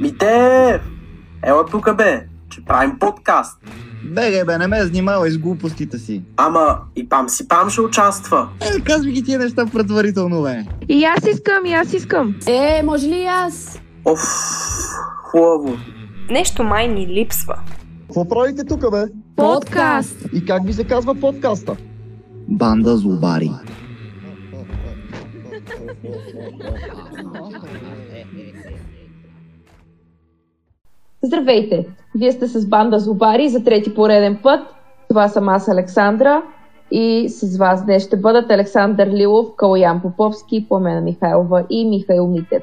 Митер! Ела тук бе, че правим подкаст. Беге бе, не ме занимавай с глупостите си. Ама и пам си пам ще участва. Е, казвай ги тия неща предварително, бе. И аз искам, и аз искам. Е, може ли и аз? Оф, хубаво. Нещо май ни липсва. Какво правите тук, бе? Подкаст! И как ви се казва подкаста? Банда злобари. Здравейте! Вие сте с банда Злобари за трети пореден път. Това съм аз, Александра. И с вас днес ще бъдат Александър Лилов, Калоян Поповски, Пламена Михайлова и Михаил Митев.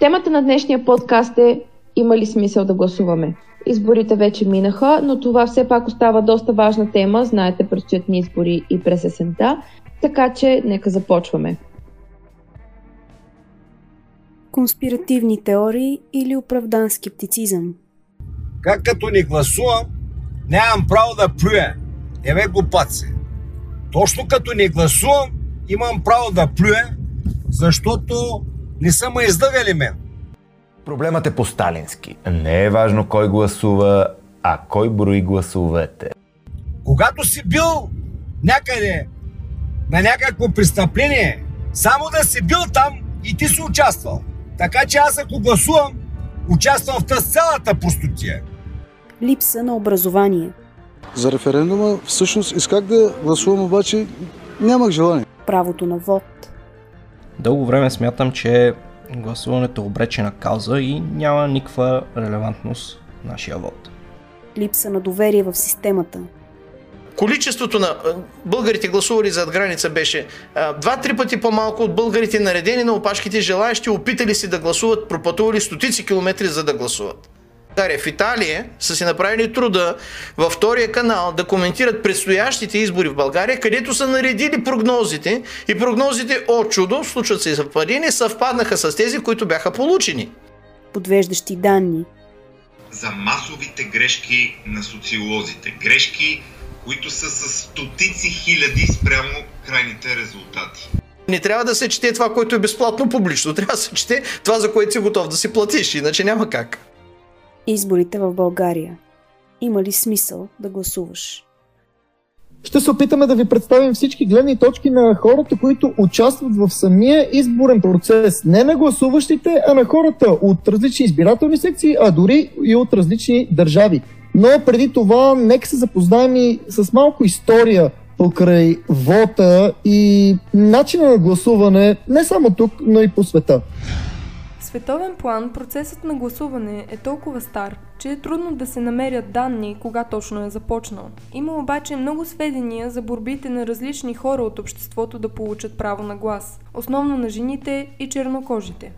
Темата на днешния подкаст е Има ли смисъл да гласуваме? Изборите вече минаха, но това все пак остава доста важна тема. Знаете, предстоят ни избори и през есента. Така че, нека започваме. Конспиративни теории или оправдан скептицизъм? Как като не гласувам, нямам право да плюя. Еве глупаци. Точно като не гласувам, имам право да плюя, защото не са ме издъгали мен. Проблемът е по-сталински. Не е важно кой гласува, а кой брои гласовете. Когато си бил някъде на някакво престъпление, само да си бил там и ти си участвал. Така че аз ако гласувам, участвам в тази цялата простотия. Липса на образование. За референдума всъщност исках да гласувам, обаче нямах желание. Правото на вод. Дълго време смятам, че гласуването е обречена кауза и няма никаква релевантност в нашия вод. Липса на доверие в системата. Количеството на българите гласували зад граница беше два-три пъти по-малко от българите наредени на опашките желаящи, опитали си да гласуват, пропътували стотици километри за да гласуват. България, в Италия са си направили труда във втория канал да коментират предстоящите избори в България, където са наредили прогнозите и прогнозите от чудо, случват се и съвпадения, съвпаднаха с тези, които бяха получени. Подвеждащи данни. за масовите грешки на социолозите. Грешки, които са с стотици хиляди спрямо крайните резултати. Не трябва да се чете това, което е безплатно публично. Трябва да се чете това, за което си готов да си платиш, иначе няма как. Изборите в България. Има ли смисъл да гласуваш? Ще се опитаме да ви представим всички гледни точки на хората, които участват в самия изборен процес. Не на гласуващите, а на хората от различни избирателни секции, а дори и от различни държави. Но преди това, нека се запознаем и с малко история покрай вота и начина на гласуване не само тук, но и по света. Световен план процесът на гласуване е толкова стар, че е трудно да се намерят данни кога точно е започнал. Има обаче много сведения за борбите на различни хора от обществото да получат право на глас, основно на жените и чернокожите.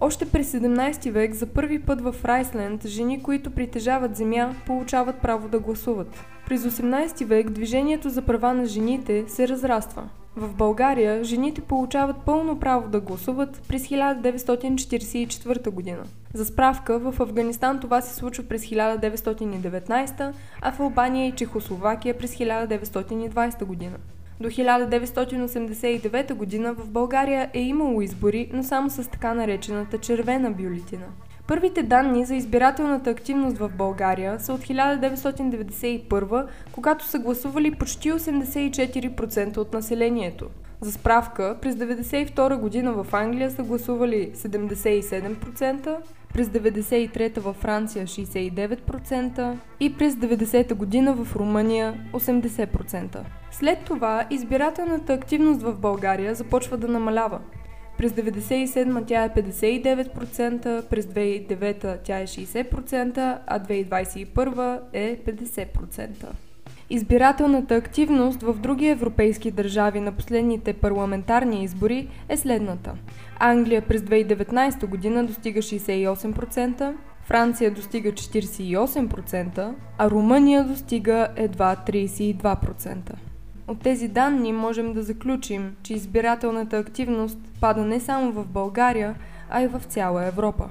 Още през 17 век за първи път в Райсленд жени, които притежават земя, получават право да гласуват. През 18 век движението за права на жените се разраства. В България жените получават пълно право да гласуват през 1944 година. За справка, в Афганистан това се случва през 1919, а в Албания и Чехословакия през 1920 година. До 1989 година в България е имало избори, но само с така наречената червена бюлетина. Първите данни за избирателната активност в България са от 1991, когато са гласували почти 84% от населението. За справка, през 1992 година в Англия са гласували 77%, през 1993 във Франция 69% и през 90 година в Румъния 80%. След това избирателната активност в България започва да намалява. През 1997 тя е 59%, през 2009 тя е 60%, а 2021 е 50%. Избирателната активност в други европейски държави на последните парламентарни избори е следната. Англия през 2019 година достига 68%, Франция достига 48%, а Румъния достига едва 32%. От тези данни можем да заключим, че избирателната активност пада не само в България, а и в цяла Европа.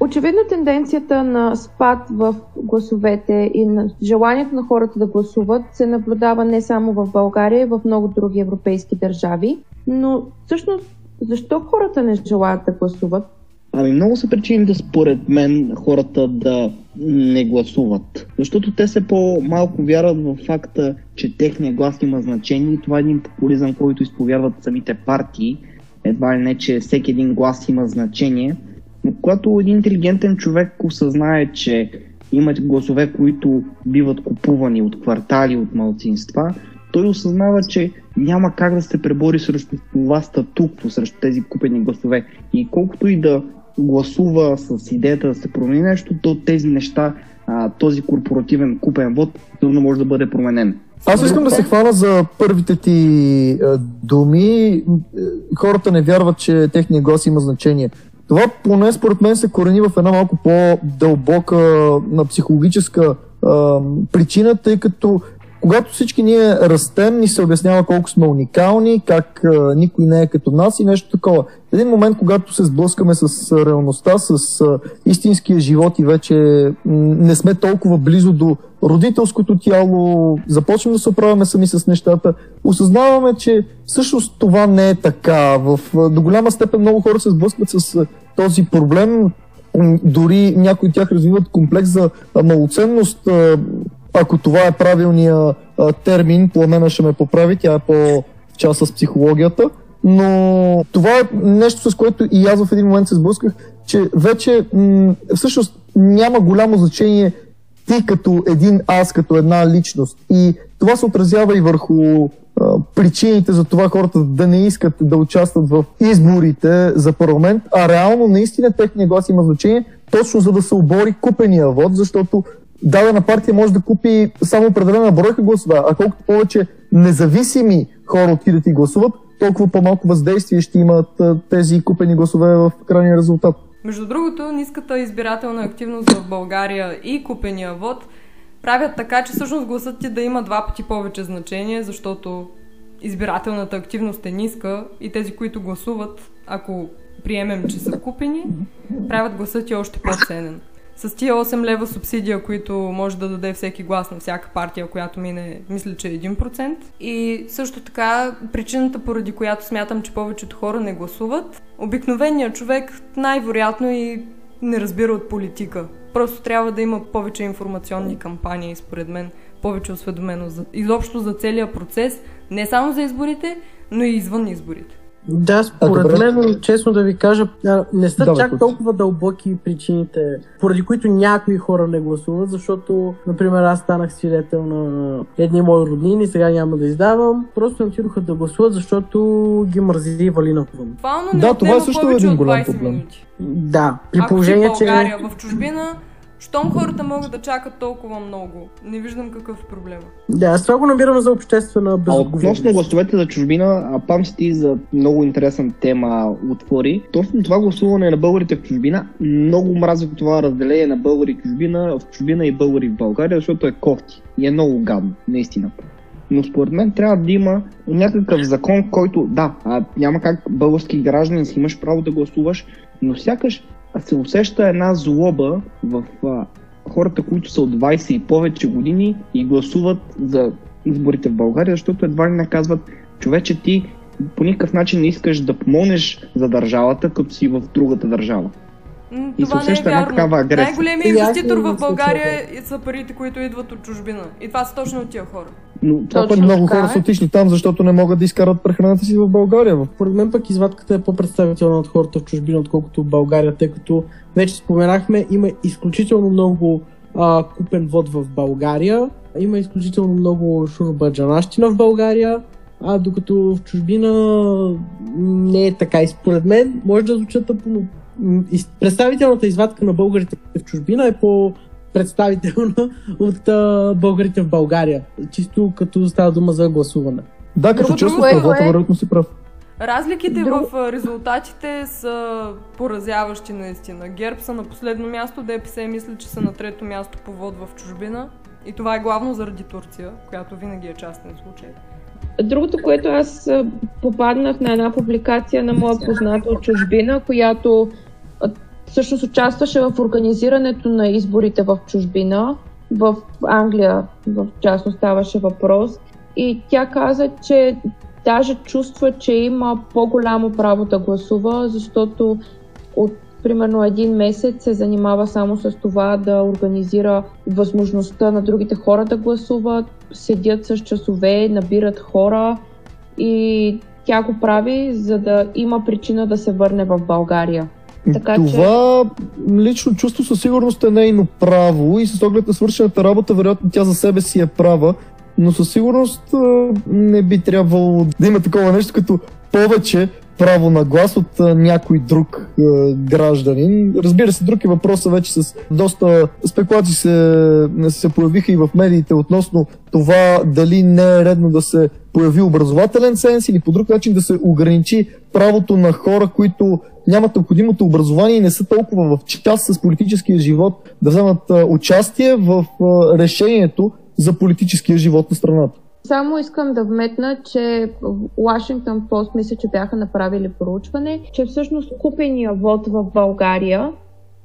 Очевидно тенденцията на спад в гласовете и на желанието на хората да гласуват се наблюдава не само в България, и в много други европейски държави. Но всъщност, защо хората не желаят да гласуват? Ами много са причините според мен хората да не гласуват. Защото те се по-малко вярват в факта, че техния глас има значение и това е един популизъм, който изповядват самите партии. Едва ли не, че всеки един глас има значение. Но когато един интелигентен човек осъзнае, че има гласове, които биват купувани от квартали, от малцинства, той осъзнава, че няма как да се пребори срещу това статукво, срещу тези купени гласове. И колкото и да гласува с идеята да се промени нещо, то тези неща, а, този корпоративен купен вод, трудно може да бъде променен. Аз искам да се хвана за първите ти а, думи. Хората не вярват, че техния глас има значение. Това поне според мен се корени в една малко по-дълбока на психологическа а, причина, тъй като когато всички ние растем, ни се обяснява колко сме уникални, как а, никой не е като нас и нещо такова. В един момент, когато се сблъскаме с реалността, с а, истинския живот и вече м- не сме толкова близо до родителското тяло, започваме да се оправяме сами с нещата, осъзнаваме, че всъщност това не е така. В, до голяма степен много хора се сблъскват с а, този проблем, дори някои от тях развиват комплекс за малоценност, ако това е правилния а, термин, пламена ще ме поправи, тя е по част с психологията, но това е нещо, с което и аз в един момент се сблъсках, че вече м- всъщност няма голямо значение ти като един аз, като една личност. И това се отразява и върху а, причините за това хората да не искат да участват в изборите за парламент, а реално наистина техния глас има значение, точно за да се обори купения вод, защото дадена партия може да купи само определена бройка гласове, а колкото повече независими хора отидат и гласуват, толкова по-малко въздействие ще имат тези купени гласове в крайния резултат. Между другото, ниската избирателна активност в България и купения вод правят така, че всъщност гласът ти да има два пъти повече значение, защото избирателната активност е ниска и тези, които гласуват, ако приемем, че са купени, правят гласът ти още по-ценен с тия 8 лева субсидия, които може да даде всеки глас на всяка партия, която мине, мисля, че е 1%. И също така, причината, поради която смятам, че повечето хора не гласуват, обикновеният човек най-вероятно и не разбира от политика. Просто трябва да има повече информационни кампании, според мен, повече осведоменост за, изобщо за целия процес, не само за изборите, но и извън изборите. Да, според мен, честно да ви кажа, не са Добре, чак Куци. толкова дълбоки причините, поради които някои хора не гласуват, защото, например, аз станах свидетел на едни мои роднини, сега няма да издавам, просто не отидоха да гласуват, защото ги мързи вали навън. Буквално не Да, това е също повече един голям 20 проблем. минути. Да, при Ако положение, в България, че... в чужбина, щом хората могат да чакат толкова много, не виждам какъв е проблема. Да, аз това го намирам за обществена А безотговорност. относно гласовете за чужбина, а пам си ти за много интересна тема отвори. Точно това гласуване на българите в чужбина, много мразя това разделение на българи в чужбина, в чужбина и българи в България, защото е кофти и е много гадно, наистина. Но според мен трябва да има някакъв закон, който, да, а, няма как български гражданин си имаш право да гласуваш, но сякаш се усеща една злоба в а, хората, които са от 20 и повече години и гласуват за изборите в България, защото едва ли не казват, човече ти по никакъв начин не искаш да помогнеш за държавата, като си в другата държава. М, И се Това не е усеща една вярно. такава агресия. Най-големият аз инвеститор в България са парите, които идват от чужбина. И това са точно от тия хора. Но Това пък много хора е. са отишли там, защото не могат да изкарат прехраната си в България. В Според мен пък извадката е по-представителна от хората в чужбина, отколкото в България, тъй като вече споменахме, има изключително много а, купен вод в България, има изключително много шурбаджанащина в България, а докато в чужбина не е така. И според мен може да звучат из- представителната извадка на българите в чужбина е по представителна от а, българите в България. Чисто като става дума за гласуване. Да, като част от правата, е- вероятно си прав. Разликите Друг- в резултатите са поразяващи наистина. ГЕРБ са на последно място, ДПС мисля, че са на трето място по вод в чужбина. И това е главно заради Турция, която винаги е частен случай. Другото, което аз попаднах на една публикация на моя позната от чужбина, която всъщност участваше в организирането на изборите в чужбина. В Англия, в частност, ставаше въпрос. И тя каза, че даже чувства, че има по-голямо право да гласува, защото от примерно един месец се занимава само с това да организира възможността на другите хора да гласуват, седят с часове, набират хора и тя го прави, за да има причина да се върне в България. Така, Това че... лично чувство със сигурност е нейно право и с оглед на свършената работа, вероятно тя за себе си е права, но със сигурност не би трябвало да има такова нещо като повече право на глас от някой друг а, гражданин. Разбира се, друг е въпросът вече с доста спекулации се, се появиха и в медиите относно това дали не е редно да се появи образователен ценз или по друг начин да се ограничи правото на хора, които нямат необходимото образование и не са толкова в част с политическия живот да вземат участие в решението за политическия живот на страната. Само искам да вметна, че в Washington Post мисля, че бяха направили проучване, че всъщност купения вод в България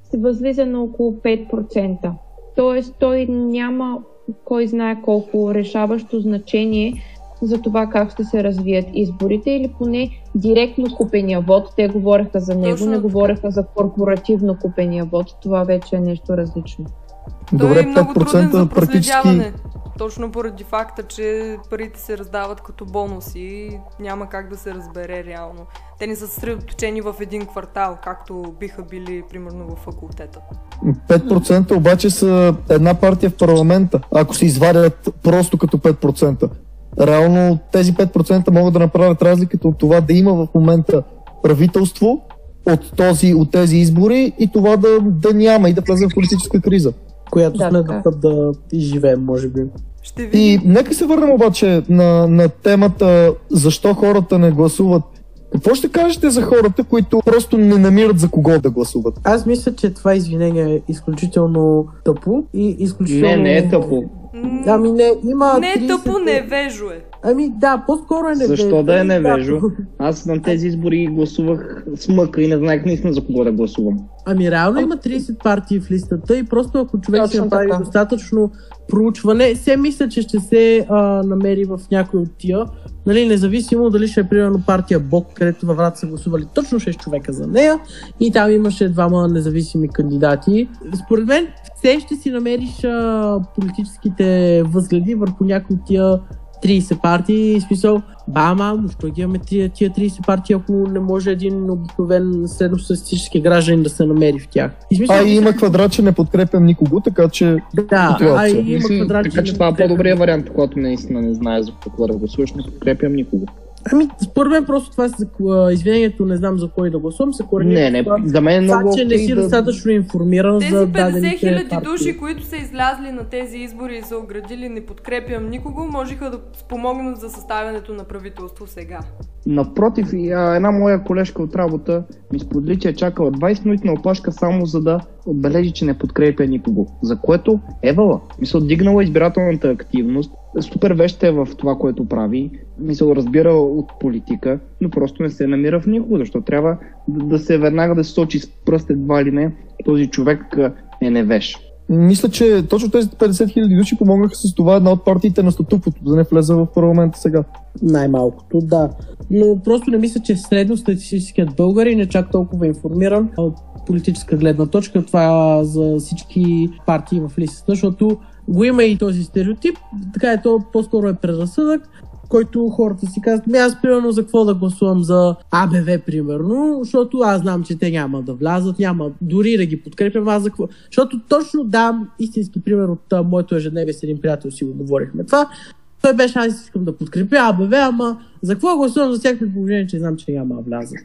се възлиза на около 5%. Тоест той няма кой знае колко решаващо значение за това как ще се развият изборите или поне директно купения вод. Те говореха за него, Точно. не говореха за корпоративно купения вод. Това вече е нещо различно. Добре, Той е много труден за практически точно поради факта, че парите се раздават като бонуси, няма как да се разбере реално. Те не са съсредоточени в един квартал, както биха били, примерно, в факултета. 5% обаче са една партия в парламента, ако се извадят просто като 5%. Реално тези 5% могат да направят разликата от това да има в момента правителство от, този, от тези избори и това да, да няма и да влезе в политическа криза която да, сме да, да изживеем, може би. Ще видим. И нека се върнем обаче на, на темата защо хората не гласуват. Какво ще кажете за хората, които просто не намират за кого да гласуват? Аз мисля, че това извинение е изключително тъпо и изключително... Не, не е тъпо. Ами не, има... Не е тъпо, невежо е. Ами да, по-скоро е невежо. Защо да е невежо? Аз на тези избори гласувах с мъка и не знаех наистина за кого да гласувам. Ами реално има 30 партии в листата и просто ако човек си направи достатъчно проучване, се мисля, че ще се а, намери в някой от тия. Нали, независимо дали ще е примерно партия Бог, където във врата са гласували точно 6 човека за нея и там имаше двама независими кандидати. Според мен все ще си намериш а, политическите възгледи върху някои от тия 30 партии, смисъл, бама, защо ги имаме тия, тия 30 партии, ако не може един обикновен средностатистически гражданин да се намери в тях. И смисъл, а и има квадрат, че не подкрепям никого, така че... Да, а и има квадрат, Така че това е по-добрият вариант, когато наистина не знае за какво да гласуваш, не подкрепям никого. Ами, според мен просто това за извинението, не знам за кой да гласувам, се корени. Не, не, за мен е много. Това, че не си да... достатъчно информиран тези за 50 хиляди души, които са излязли на тези избори и са оградили не подкрепям никого, можеха да спомогнат за съставянето на правителство сега. Напротив, една моя колежка от работа ми сподели, че е чакала 20 минути на опашка само за да отбележи, че не подкрепя никого. За което Евала, мисля, дигнала избирателната активност, супер вещ е в това, което прави, мисля, разбира от политика, но просто не се намира в никого, защото трябва да, да се веднага да се сочи с пръст едва ли не, този човек е невеж. Мисля, че точно тези 50 хиляди души помогнаха с това една от партиите на статуквото да не влезе в парламента сега. Най-малкото, да. Но просто не мисля, че средностатистическият българин е чак толкова информиран от политическа гледна точка. Това за всички партии в листата, защото го има и този стереотип. Така е, то по-скоро е предразсъдък който хората си казват, ми аз примерно за какво да гласувам за АБВ, примерно, защото аз знам, че те няма да влязат, няма дори да ги подкрепям, аз за какво. Защото точно дам истински пример от а, моето ежедневие с един приятел си го говорихме това. Той беше, аз искам да подкрепя АБВ, ама за какво гласувам за всяко положение, че знам, че няма да влязат.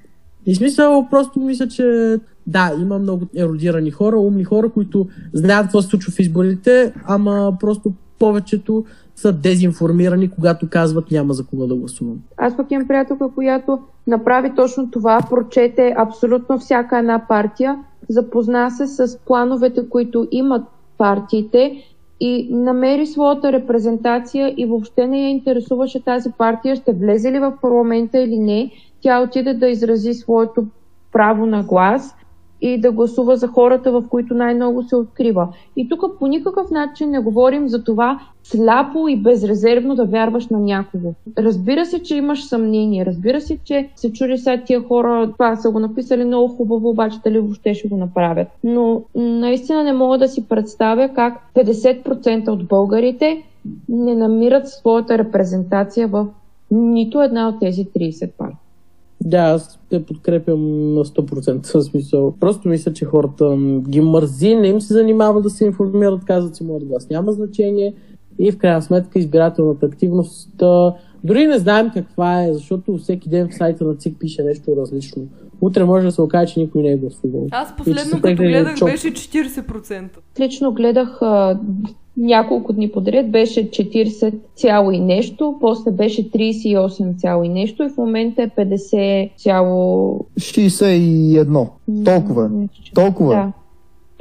И смисъл, просто мисля, че да, има много еродирани хора, умни хора, които знаят какво се случва в изборите, ама просто повечето са дезинформирани, когато казват няма за кого да гласувам. Аз пък имам приятелка, която направи точно това, прочете абсолютно всяка една партия, запозна се с плановете, които имат партиите и намери своята репрезентация и въобще не я интересуваше тази партия, ще влезе ли в парламента или не. Тя отиде да изрази своето право на глас и да гласува за хората, в които най-много се открива. И тук по никакъв начин не говорим за това сляпо и безрезервно да вярваш на някого. Разбира се, че имаш съмнение, разбира се, че се чуди сега тия хора, това са го написали много хубаво, обаче дали въобще ще го направят. Но наистина не мога да си представя как 50% от българите не намират своята репрезентация в нито една от тези 30 партии. Да, аз те подкрепям на 100% в смисъл. Просто мисля, че хората ги мързи, не им се занимава да се информират, казват си моят глас няма значение и в крайна сметка избирателната активност дори не знаем каква е, защото всеки ден в сайта на ЦИК пише нещо различно. Утре може да се окаже, че никой не е гласувал. Аз последно като гледах беше 40%. Лично гледах а, няколко дни подред беше 40 цяло и нещо, после беше 38 цяло и нещо и в момента е 50 цяло... 61. Толкова. Толкова. Да.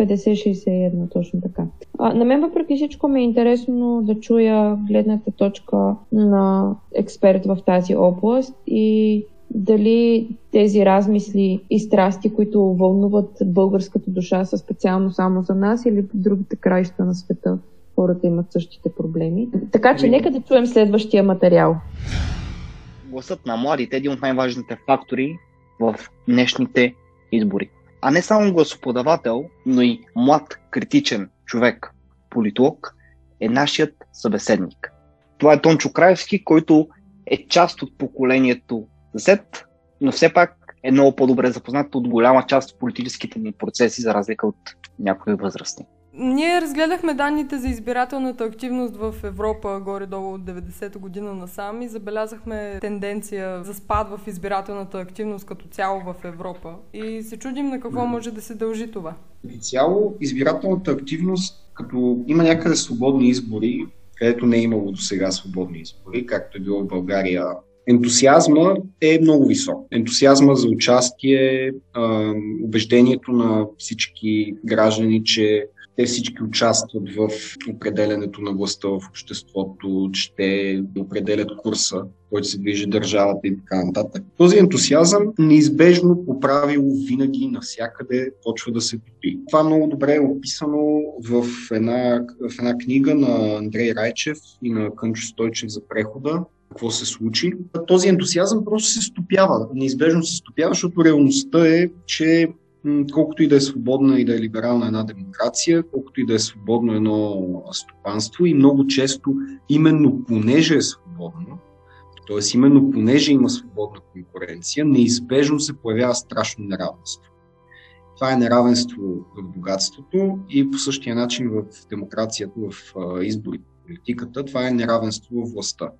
50-61, точно така. А, на мен въпреки всичко ми е интересно да чуя гледната точка на експерт в тази област и дали тези размисли и страсти, които вълнуват българската душа, са специално само за нас или в другите краища на света хората имат същите проблеми. Така че нека да чуем следващия материал. Гласът на младите е един от най-важните фактори в днешните избори. А не само гласоподавател, но и млад, критичен човек, политолог, е нашият събеседник. Това е Тончо Краевски, който е част от поколението Z, но все пак е много по-добре запознат от голяма част от политическите ни процеси, за разлика от някои възрастни. Ние разгледахме данните за избирателната активност в Европа горе-долу от 90-та година насам и забелязахме тенденция за спад в избирателната активност като цяло в Европа. И се чудим на какво може да се дължи това. Като цяло избирателната активност, като има някъде свободни избори, където не е имало до сега свободни избори, както е било в България Ентусиазма е много висок. Ентусиазма за участие, убеждението на всички граждани, че те всички участват в определенето на властта в обществото, че те определят курса, който се движи държавата и така нататък. Този ентусиазъм неизбежно по правило винаги навсякъде почва да се топи. Това много добре е описано в една, в една книга на Андрей Райчев и на Кънчо Стойчев за прехода, какво се случи. Този ентусиазъм просто се стопява. Неизбежно се стопява, защото реалността е, че колкото и да е свободна и да е либерална една демокрация, колкото и да е свободно едно стопанство и много често именно понеже е свободно, т.е. именно понеже има свободна конкуренция, неизбежно се появява страшно неравенство. Това е неравенство в богатството и по същия начин в демокрацията, в изборите, политиката, това е неравенство в властта.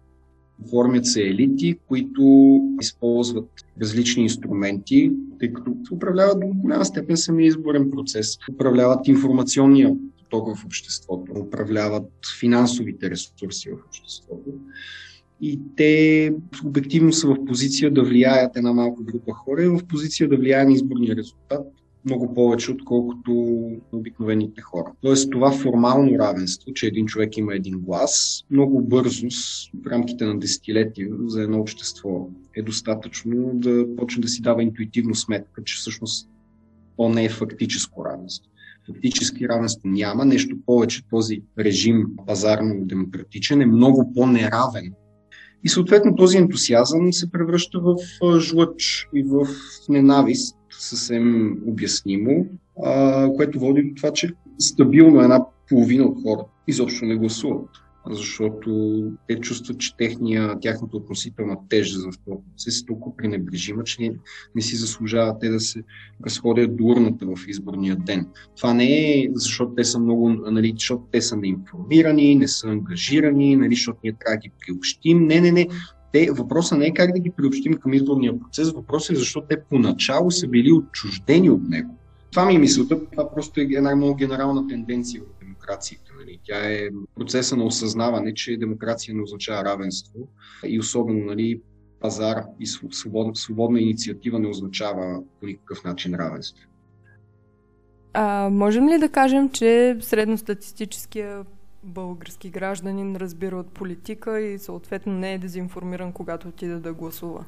Оформят се елити, които използват различни инструменти, тъй като управляват до голяма степен самия изборен процес. Управляват информационния поток в обществото, управляват финансовите ресурси в обществото. И те обективно са в позиция да влияят една малка група хора и в позиция да влияе на изборния резултат много повече, отколкото обикновените хора. Тоест това формално равенство, че един човек има един глас, много бързо, в рамките на десетилетия за едно общество е достатъчно да почне да си дава интуитивно сметка, че всъщност то не е фактическо равенство. Фактически равенство няма. Нещо повече, този режим пазарно-демократичен е много по-неравен и съответно този ентусиазъм се превръща в жлъч и в ненавист съвсем обяснимо, което води до това, че стабилно една половина от хората изобщо не гласуват, защото те чувстват, че техния, тяхната относителна тежест в този процес е толкова пренебрежима, че не, не си заслужават те да се разходят до урната в изборния ден. Това не е защото те са много, нали, защото те са неинформирани, не са ангажирани, нали, защото ние трябва да ги приобщим. Не, не, не те, въпросът не е как да ги приобщим към изборния процес, въпросът е защо те поначало са били отчуждени от него. Това ми е мисълта, това просто е една много генерална тенденция в демокрацията. Нали. Тя е процеса на осъзнаване, че демокрация не означава равенство и особено нали, пазар и свободна, свободна инициатива не означава по никакъв начин равенство. А, можем ли да кажем, че средностатистическия български гражданин разбира от политика и съответно не е дезинформиран, когато отиде да гласува?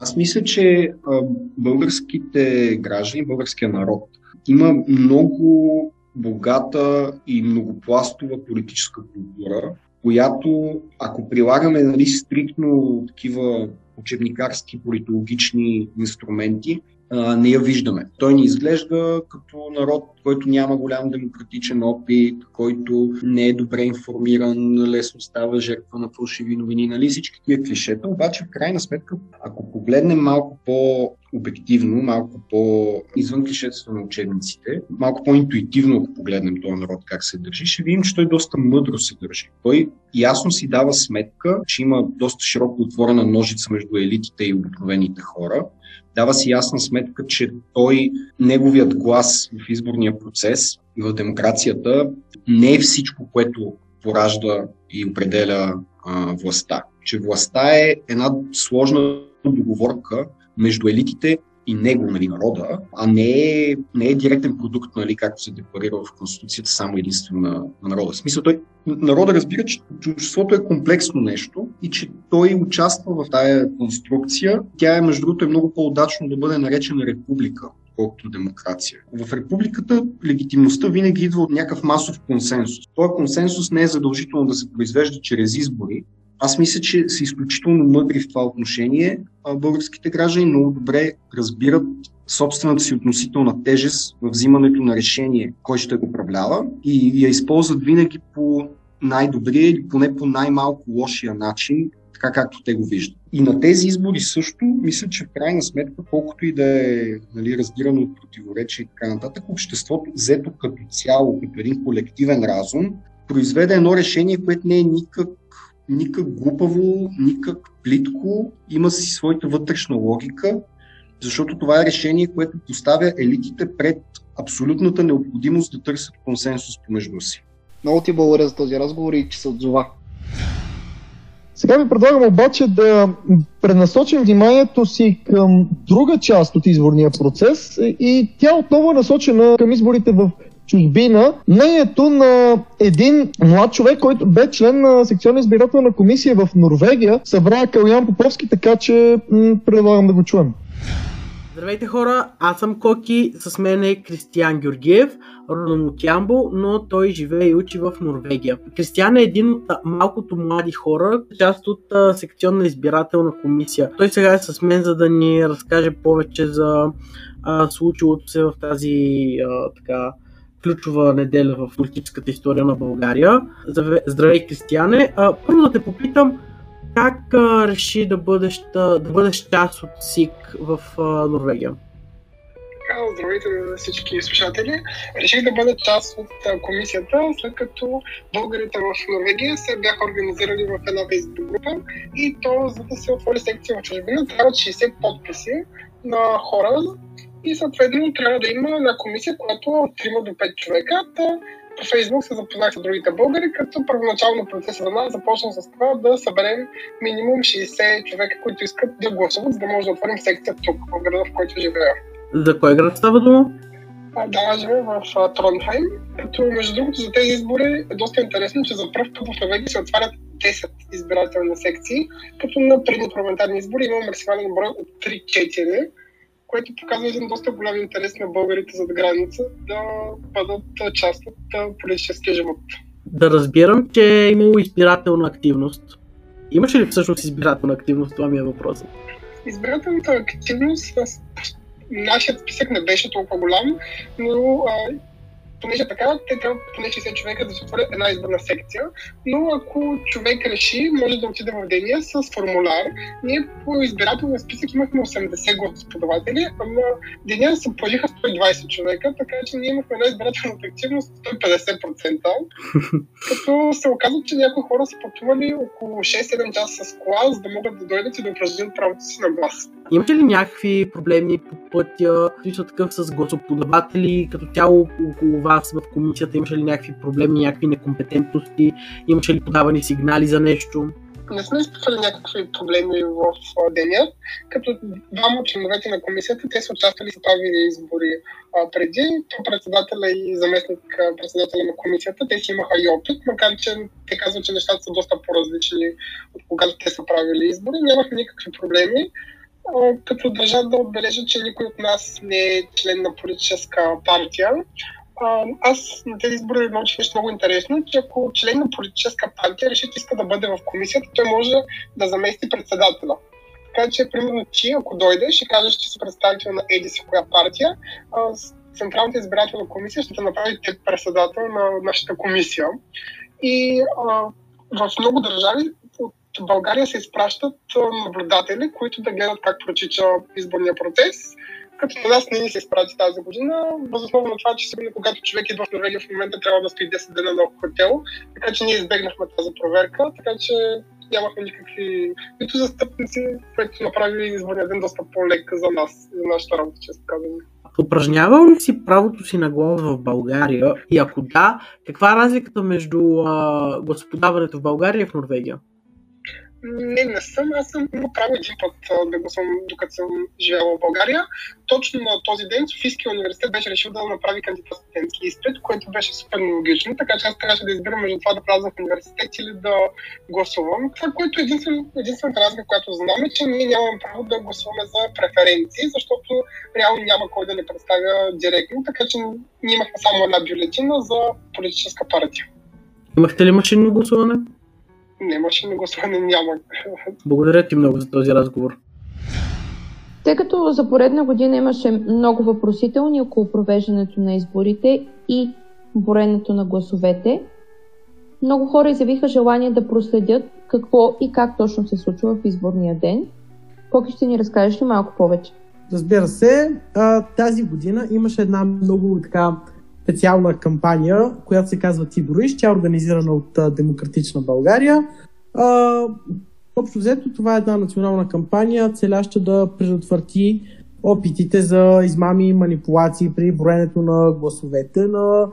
Аз мисля, че а, българските граждани, българския народ има много богата и многопластова политическа култура, която, ако прилагаме нали, стриктно такива учебникарски политологични инструменти, не я виждаме. Той ни изглежда като народ, който няма голям демократичен опит, който не е добре информиран, лесно става жертва на фалшиви новини, нали всички тия клишета, обаче в крайна сметка, ако погледнем малко по-обективно, малко по-извън клишетата на учебниците, малко по-интуитивно, ако погледнем този народ как се държи, ще видим, че той доста мъдро се държи. Той ясно си дава сметка, че има доста широко отворена ножица между елитите и обикновените хора, дава си ясна сметка, че той, неговият глас в изборния процес и в демокрацията не е всичко, което поражда и определя а, властта. Че властта е една сложна договорка между елитите и него, нали, народа, а не е, не е директен продукт, нали, както се декларира в Конституцията, само единствено на, на народа. В смисъл, той, народа разбира, че обществото е комплексно нещо и че той участва в тая конструкция. Тя е, между другото, е много по-удачно да бъде наречена република колкото демокрация. В републиката легитимността винаги идва от някакъв масов консенсус. Този консенсус не е задължително да се произвежда чрез избори, аз мисля, че са изключително мъдри в това отношение. Българските граждани много добре разбират собствената си относителна тежест в взимането на решение, кой ще го управлява и я използват винаги по най-добрия или поне по най-малко лошия начин, така както те го виждат. И на тези избори също, мисля, че в крайна сметка, колкото и да е нали, разбирано от противоречие и така нататък, обществото, взето като цяло, като един колективен разум, произведе едно решение, което не е никак никак глупаво, никак плитко, има си своята вътрешна логика, защото това е решение, което поставя елитите пред абсолютната необходимост да търсят консенсус помежду си. Много ти благодаря за този разговор и че се отзова. Сега ви предлагам обаче да пренасочим вниманието си към друга част от изборния процес и тя отново е насочена към изборите в чужбина мнението на един млад човек, който бе член на секционна избирателна комисия в Норвегия, събра Калян Поповски, така че м- предлагам да го чуем. Здравейте хора, аз съм Коки, с мен е Кристиян Георгиев, родом от Ямбо, но той живее и учи в Норвегия. Кристиян е един от малкото млади хора, част от секционна избирателна комисия. Той сега е с мен, за да ни разкаже повече за а, случилото се в тази а, така ключова неделя в политическата история на България. Здравей, Кристияне! Първо да те попитам, как реши да бъдеш, да бъдеш част от СИК в Норвегия? Здравейте на всички слушатели. Реших да бъда част от комисията, след като българите в Норвегия се бяха организирали в една фейсбук група и то, за да се отвори секция в чужбина, трябва 60 подписи на хора, и съответно трябва да има една комисия, която от 3 до 5 човека. Та, по Фейсбук се запознах с другите българи, като първоначално процеса за нас започна с това да съберем минимум 60 човека, които искат да гласуват, за да може да отворим секция тук, в града, в който живея. За кой град става дума? Да, живея в Тронхайм. Като между другото за тези избори е доста интересно, че за първ път в Норвегия се отварят 10 избирателни секции, като на преди парламентарни избори има максимален брой от 3-4 което показва един доста голям интерес на българите зад граница да бъдат част от политическия живот. Да разбирам, че е имало избирателна активност. Имаше ли всъщност избирателна активност? Това ми е въпросът. Избирателната активност, нашият списък не беше толкова голям, но а, понеже така, те трябва поне 60 човека да се отворят една изборна секция, но ако човек реши, може да отиде в деня с формуляр. Ние по избирателния списък имахме 80 господаватели, а на деня се появиха 120 човека, така че ние имахме една избирателна активност 150%, като се оказва, че някои хора са пътували около 6-7 часа с кола, за да могат да дойдат и да упражнят правото си на глас. Имате ли някакви проблеми по пътя, такъв с гласоподаватели, като цяло около вас в комисията? Имаше ли някакви проблеми, някакви некомпетентности? Имаше ли подавани сигнали за нещо? Не сме изпитвали някакви проблеми в деня, като двама от членовете на комисията, те са участвали в правили избори а, преди. То председателя и заместник председателя на комисията, те си имаха и опит, макар че те казват, че нещата са доста по-различни от когато те са правили избори. Нямахме никакви проблеми като държа да отбележа, че никой от нас не е член на политическа партия. Аз на тези избори научих нещо много интересно, че ако член на политическа партия реши, че иска да бъде в комисията, той може да замести председателя. Така че, примерно, ти, ако дойдеш и кажеш, че си представител на еди си коя партия, Централната избирателна комисия ще те направи те председател на нашата комисия. И а, в много държави от България се изпращат наблюдатели, които да гледат как протича изборния процес. Като на нас не ни се изпрати тази година, възоснова на това, че сигурно когато човек идва в Норвегия в момента трябва да стои 10 дена на хотел, така че ние избегнахме тази проверка, така че нямахме никакви нито застъпници, което направи изборния ден доста по-лек за нас за нашата работа, често казвам. Упражнявал ли си правото си на глас в България? И ако да, каква е разликата между а, гласоподаването в България и в Норвегия? Не, не съм. Аз съм имал един път да съм, докато съм живяла в България. Точно на този ден Софийския университет беше решил да направи кандидат студентски изпит, което беше супер нелогично, така че аз трябваше да избирам между това да празнам в университет или да гласувам. Това, което е единствен, единствената разлика, която знам е, че ние нямаме право да гласуваме за преференции, защото реално няма кой да не представя директно, така че ние имахме само една бюлетина за политическа партия. Имахте ли машинно гласуване? Не, машинно гласуване няма. Благодаря ти много за този разговор. Тъй като за поредна година имаше много въпросителни около провеждането на изборите и боренето на гласовете, много хора изявиха желание да проследят какво и как точно се случва в изборния ден. Коки ще ни разкажеш ли малко повече? Разбира се, тази година имаше една много така специална кампания, която се казва Тибориш. Тя е организирана от Демократична България. Общо взето, това е една национална кампания, целяща да предотврати опитите за измами и манипулации при броенето на гласовете на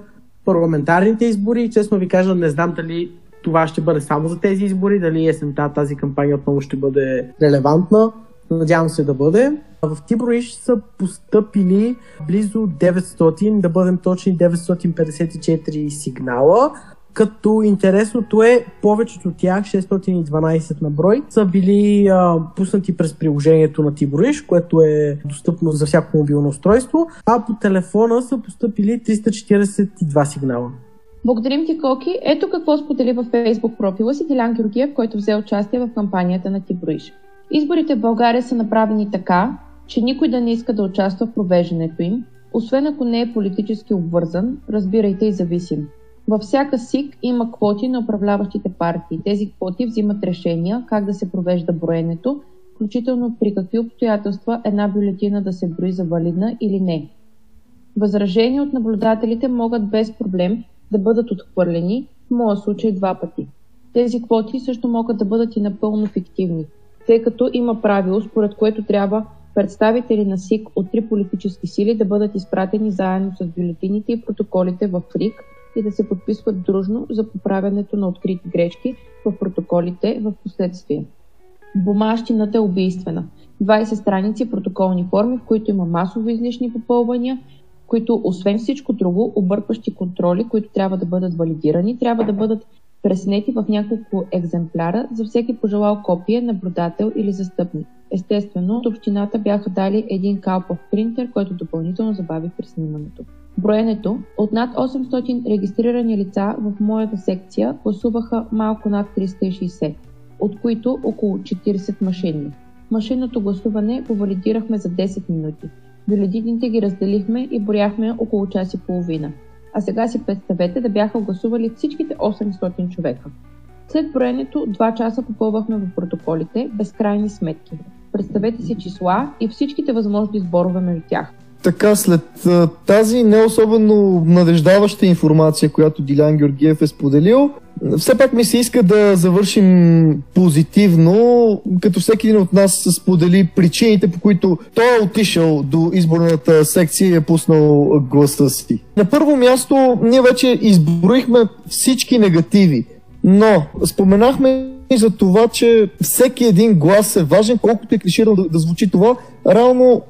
парламентарните избори. Честно ви кажа, не знам дали това ще бъде само за тези избори, дали есента тази кампания отново ще бъде релевантна. Надявам се да бъде. В Тиброиш са поступили близо 900, да бъдем точни 954 сигнала, като интересното е, повечето от тях, 612 на брой, са били а, пуснати през приложението на Тиброиш, което е достъпно за всяко мобилно устройство, а по телефона са поступили 342 сигнала. Благодарим ти, Коки. Ето какво сподели във Facebook профила си Дилян Георгиев, който взе участие в кампанията на Тиброиш. Изборите в България са направени така, че никой да не иска да участва в провеждането им, освен ако не е политически обвързан, разбирайте и зависим. Във всяка СИК има квоти на управляващите партии. Тези квоти взимат решения как да се провежда броенето, включително при какви обстоятелства една бюлетина да се брои за валидна или не. Възражения от наблюдателите могат без проблем да бъдат отхвърлени, в моя случай два пъти. Тези квоти също могат да бъдат и напълно фиктивни, тъй като има правило, според което трябва представители на СИК от три политически сили да бъдат изпратени заедно с бюлетините и протоколите в РИК и да се подписват дружно за поправянето на открити грешки в протоколите в последствие. Бумащината е убийствена. 20 страници протоколни форми, в които има масово излишни попълвания, които освен всичко друго, объркващи контроли, които трябва да бъдат валидирани, трябва да бъдат преснети в няколко екземпляра за всеки пожелал копие, наблюдател или застъпник. Естествено, от общината бяха дали един калпов принтер, който допълнително забави при снимането. Броенето от над 800 регистрирани лица в моята секция гласуваха малко над 360, от които около 40 машинни. Машинното гласуване го валидирахме за 10 минути. Бюлетините ги разделихме и боряхме около час и половина. А сега си представете да бяха гласували всичките 800 човека. След броенето 2 часа попълвахме в протоколите безкрайни сметки. Представете си числа и всичките възможни сборове между тях. Така, след тази не особено надеждаваща информация, която Дилян Георгиев е споделил, все пак ми се иска да завършим позитивно, като всеки един от нас сподели причините, по които той е отишъл до изборната секция и е пуснал гласа си. На първо място, ние вече изброихме всички негативи, но споменахме и за това, че всеки един глас е важен, колкото е клиширано да, да звучи това. Реално,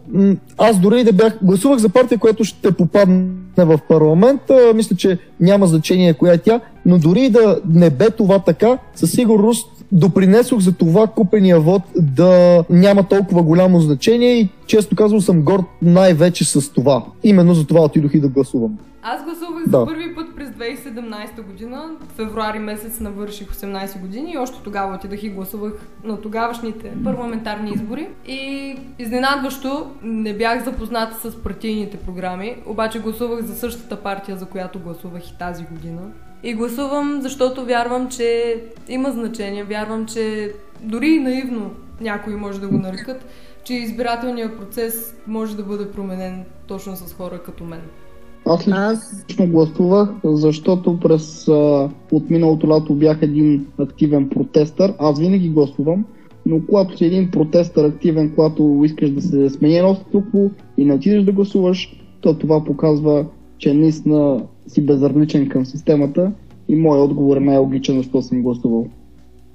аз дори да бях, гласувах за партия, която ще попадне в парламента, мисля, че няма значение коя е тя, но дори да не бе това така, със сигурност допринесох за това купения вод да няма толкова голямо значение и често казвам съм горд най-вече с това. Именно за това отидох и да гласувам. Аз гласувах Да. за първи път 2017 година. Февруари месец навърших 18 години и още тогава отидах и гласувах на тогавашните парламентарни избори. И изненадващо не бях запозната с партийните програми, обаче гласувах за същата партия, за която гласувах и тази година. И гласувам, защото вярвам, че има значение, вярвам, че дори и наивно някои може да го нарекат, че избирателният процес може да бъде променен точно с хора като мен. Аз лично гласувах, защото през а, от миналото лято бях един активен протестър. Аз винаги гласувам, но когато си един протестър активен, когато искаш да се смени едно статукво и не отидеш да гласуваш, то това показва, че наистина си безразличен към системата и моят отговор е най-логичен, защо съм гласувал.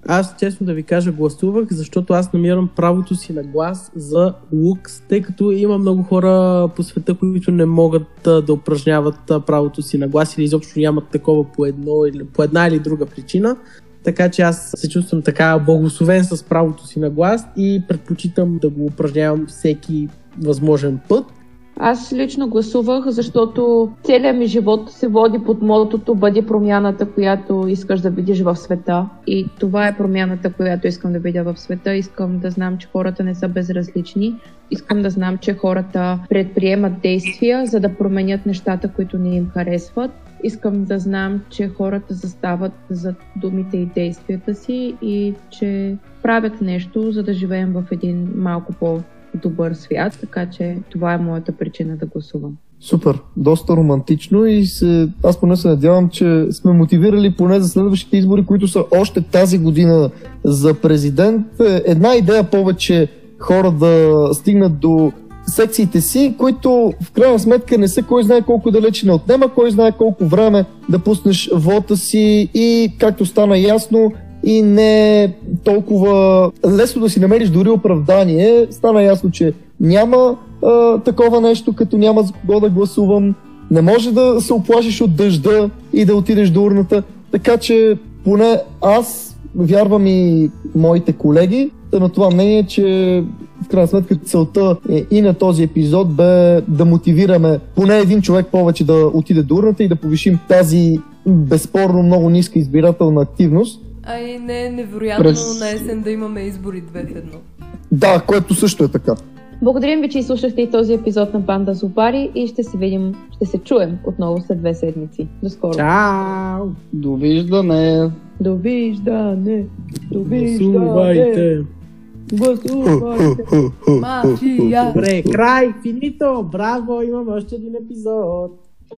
Аз честно да ви кажа гласувах, защото аз намирам правото си на глас за лукс, тъй като има много хора по света, които не могат да упражняват правото си на глас или изобщо нямат такова по, едно, или, по една или друга причина. Така че аз се чувствам така благословен с правото си на глас и предпочитам да го упражнявам всеки възможен път. Аз лично гласувах, защото целият ми живот се води под мотото Бъди промяната, която искаш да видиш в света. И това е промяната, която искам да видя в света. Искам да знам, че хората не са безразлични. Искам да знам, че хората предприемат действия, за да променят нещата, които не им харесват. Искам да знам, че хората застават за думите и действията си и че правят нещо, за да живеем в един малко по добър свят, така че това е моята причина да гласувам. Супер, доста романтично и се, аз поне се надявам, че сме мотивирали поне за следващите избори, които са още тази година за президент. Е, Една идея повече хора да стигнат до секциите си, които в крайна сметка не са кой знае колко далече не отнема, кой знае колко време да пуснеш вота си и както стана ясно, и не толкова лесно да си намериш дори оправдание. Стана ясно, че няма а, такова нещо, като няма за кого да гласувам. Не може да се оплашиш от дъжда и да отидеш до урната. Така че поне аз вярвам и моите колеги на това мнение, че в крайна сметка целта е и на този епизод бе да мотивираме поне един човек повече да отиде до урната и да повишим тази безспорно много ниска избирателна активност. А и не е невероятно През- на есен да имаме избори две в едно. Да, което също е така. Благодарим ви, че изслушахте и този епизод на Банда Зубари и ще се видим, ще се чуем отново след две седмици. До скоро. Чао! Довиждане! Довиждане! Гласувайте! Гласувайте! Мафия! Добре, край, финито! Браво, имаме още един епизод!